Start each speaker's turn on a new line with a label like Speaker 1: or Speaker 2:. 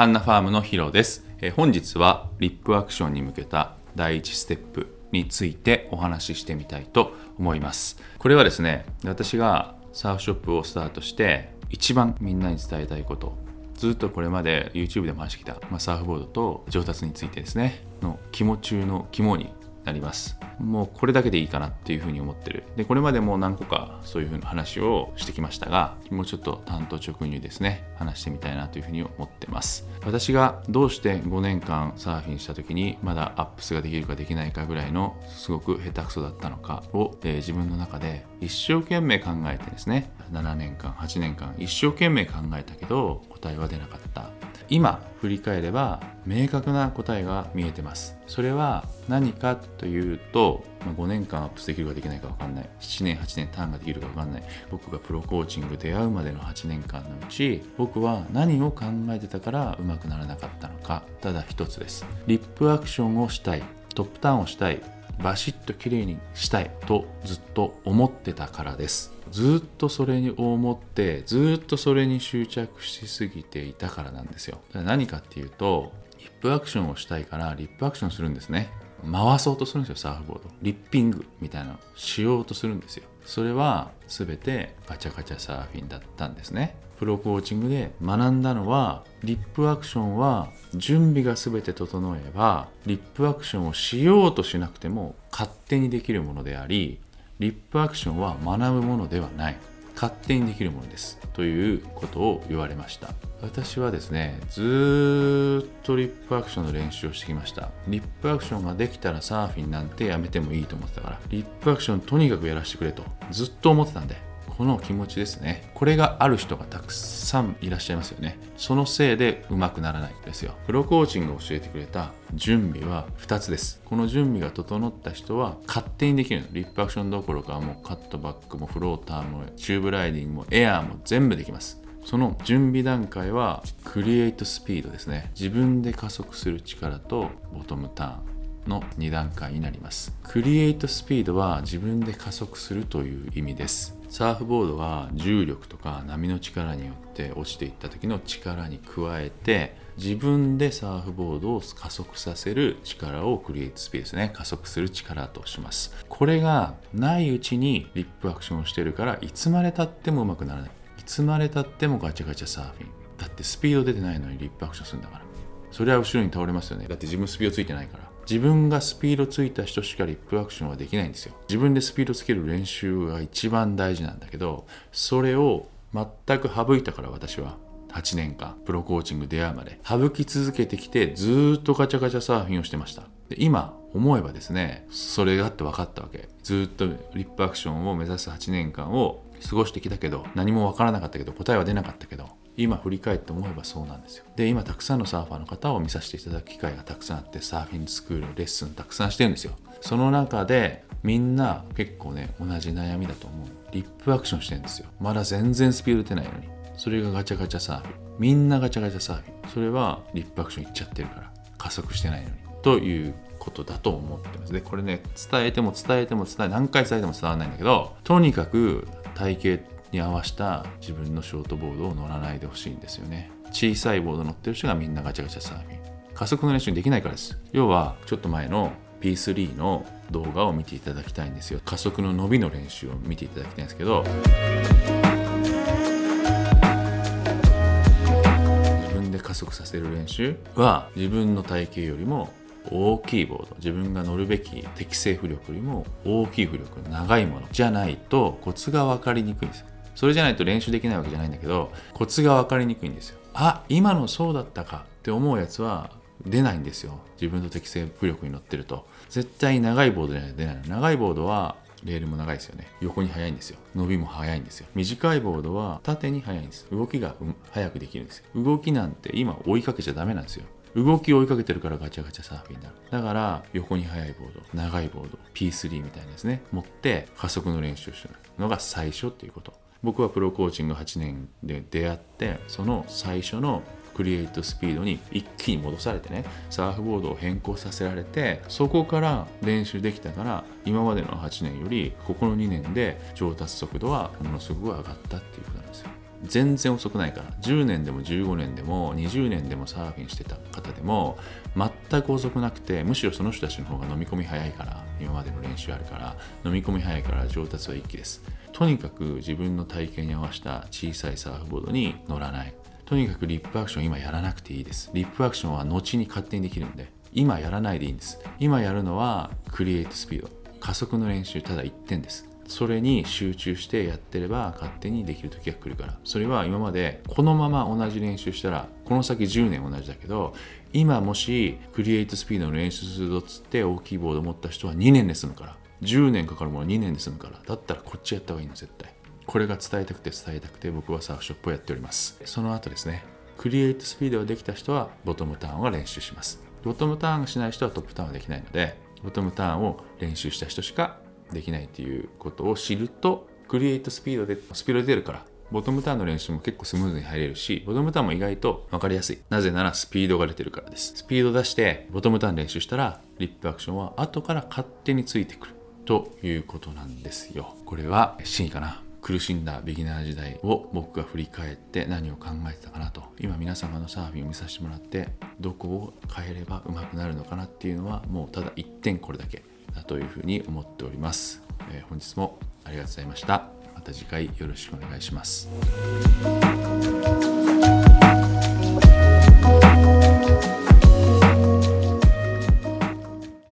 Speaker 1: ハンナファームのヒロです、え本日はリップアクションに向けた第一ステップについてお話ししてみたいと思います。これはですね私がサーフショップをスタートして一番みんなに伝えたいことずっとこれまで YouTube でも話してきた、まあ、サーフボードと上達についてですねの肝中の肝になります。もうこれだけでいいかなっていうふうに思ってる。でこれまでも何個かそういうふうな話をしてきましたがもうちょっと担当直入ですね。話してみたいなというふうに思ってます。私がどうして5年間サーフィンした時にまだアップスができるかできないかぐらいのすごく下手くそだったのかを、えー自分の中で一生懸命考えてですね。7年間8年間一生懸命考えたけど答えは出なかった。今振り返れば明確な答えが見えてます。それは何かというと、ま5年間アップできるかできないか分かんない。7年8年ターンができるか分かんない。僕がプロコーチング出会うまでの8年間のうち僕は何を考えてたからうまくならなかったのか。ただ一つです。リップアクションをしたい。トップターンをしたい。バシッと綺麗にしたいとずっと思ってたからです。ずっとそれに思ってずっとそれに執着しすぎていたからなんですよ。何かっていうとリップアクションをしたいからリップアクションするんですね。回そうとするんですよサーフボード。リッピングみたいなのしようとするんですよ。それは全てガチャガチャサーフィンだったんですね。プロコーチングで学んだのはリップアクションは準備が全て整えばリップアクションをしようとしなくても勝手にできるものでありリップアクションは学ぶものではない。勝手にできるものです。ということを言われました。私はですねずっとリップアクションの練習をしてきました。リップアクションができたらサーフィンなんてやめてもいいと思ってたからリップアクションとにかくやらせてくれとずっと思ってたんでこの気持ちですね。これがある人がたくさんいらっしゃいますよね。そのせいでうまくならないんですよ。プロコーチングを教えてくれた準備は2つです。この準備が整った人は勝手にできるの。リップアクションどころかもうカットバックもフローターもチューブライディングもエアーも全部できます。その準備段階は create speed ですね。自分で加速する力とボトムターン。の2段階になります。クリエイトスピードは自分で加速するという意味です。サーフボードは重力とか波の力によって落ちていった時の力に加えて自分でサーフボードを加速させる力をクリエイトスピードですね加速する力とします。これがないうちにリップアクションをしてるからいつまでたってもうまくならない。いつまでたってもガチャガチャサーフィン。だってスピード出てないのにリップアクションするんだから。それは後ろに倒れますよね。だって自分スピードついてないから。自分がスピードついた人しかリップアクションはできないんですよ。自分でスピードつける練習が一番大事なんだけどそれを全く省いたから私は8年間プロコーチング出会うまで省き続けてきてずっとガチャガチャサーフィンをしてました。で今思えばですねそれがあって分かったわけ。ずっとリップアクションを目指す8年間を過ごしてきたけど何も分からなかったけど答えは出なかったけど今振り返って思えばそうなんですよ。で今たくさんのサーファーの方を見させていただく機会がたくさんあってサーフィンスクールレッスンたくさんしてるんですよ。その中でみんな結構ね同じ悩みだと思う。リップアクションしてるんですよ。まだ全然スピード出てないのに。それがガチャガチャサーフィン。みんなガチャガチャサーフィン。それはリップアクションいっちゃってるから加速してないのに。ということだと思ってます。でこれね伝えても伝えても伝え何回伝えても伝わらないんだけどとにかく体型に合わせた自分のショートボードを乗らないでほしいんですよね。小さいボード乗ってる人がみんなガチャガチャサーフィン。加速の練習できないからです。要はちょっと前の P3 の動画を見ていただきたいんですよ。加速の伸びの練習を見ていただきたいんですけど。自分で加速させる練習は自分の体型よりも大きいボード。自分が乗るべき適正浮力よりも大きい浮力。長いもの。じゃないとコツが分かりにくいんです。それじゃないと練習できないわけじゃないんだけどコツが分かりにくいんですよ。あ今のそうだったか。って思うやつは出ないんですよ。自分の適正浮力に乗ってると。絶対長いボードじゃないと出ない。長いボードはレールも長いですよね。横に速いんですよ。伸びも速いんですよ。短いボードは縦に速いんです動きが速くできるんですよ。動きなんて今追いかけちゃダメなんですよ。動きを追いかけてるからガチャガチャサーフィンになる。だから横に速いボード長いボード P3 みたいなですね。持って加速の練習をしてるのが最初っていうこと。僕はプロコーチング8年で出会ってその最初のクリエイトスピードに一気に戻されてねサーフボードを変更させられてそこから練習できたから今までの8年よりここの2年で上達速度はものすごく上がったっていうことなんですよ。全然遅くないから。10年でも15年でも20年でもサーフィンしてた方でも全く遅くなくてむしろその人たちの方が飲み込み早いから今までの練習あるから飲み込み早いから上達は一気です。とにかく自分の体型に合わせた小さいサーフボードに乗らない。とにかくリップアクション今やらなくていいです。リップアクションは後に勝手にできるんで今やらないでいいんです。今やるのはクリエイトスピード。加速の練習ただ1点です。それに集中してやってれば勝手にできる時が来るから。それは今までこのまま同じ練習したらこの先10年同じだけど今もしクリエイトスピードの練習するぞっつって大きいボードを持った人は2年で済むから。10年かかるもの2年で済むからだったらこっちやった方がいいの絶対これが伝えたくて伝えたくて僕はサーフショップをやっておりますその後ですねクリエイトスピードができた人はボトムターンを練習しますボトムターンがしない人はトップターンはできないのでボトムターンを練習した人しかできないっていうことを知るとクリエイトスピードでスピード出るからボトムターンの練習も結構スムーズに入れるし、ボトムターンも意外と分かりやすい。なぜならスピードが出てるからです。スピード出して、ボトムターン練習したら、リップアクションは後から勝手についてくる。ということなんですよ。これは真意かな。苦しんだビギナー時代を僕が振り返って何を考えてたかなと今皆様のサーフィンを見させてもらってどこを変えれば上手くなるのかなっていうのはもうただ一点これだけだというふうに思っております、えー、本日もありがとうございましたまた次回よろしくお願いします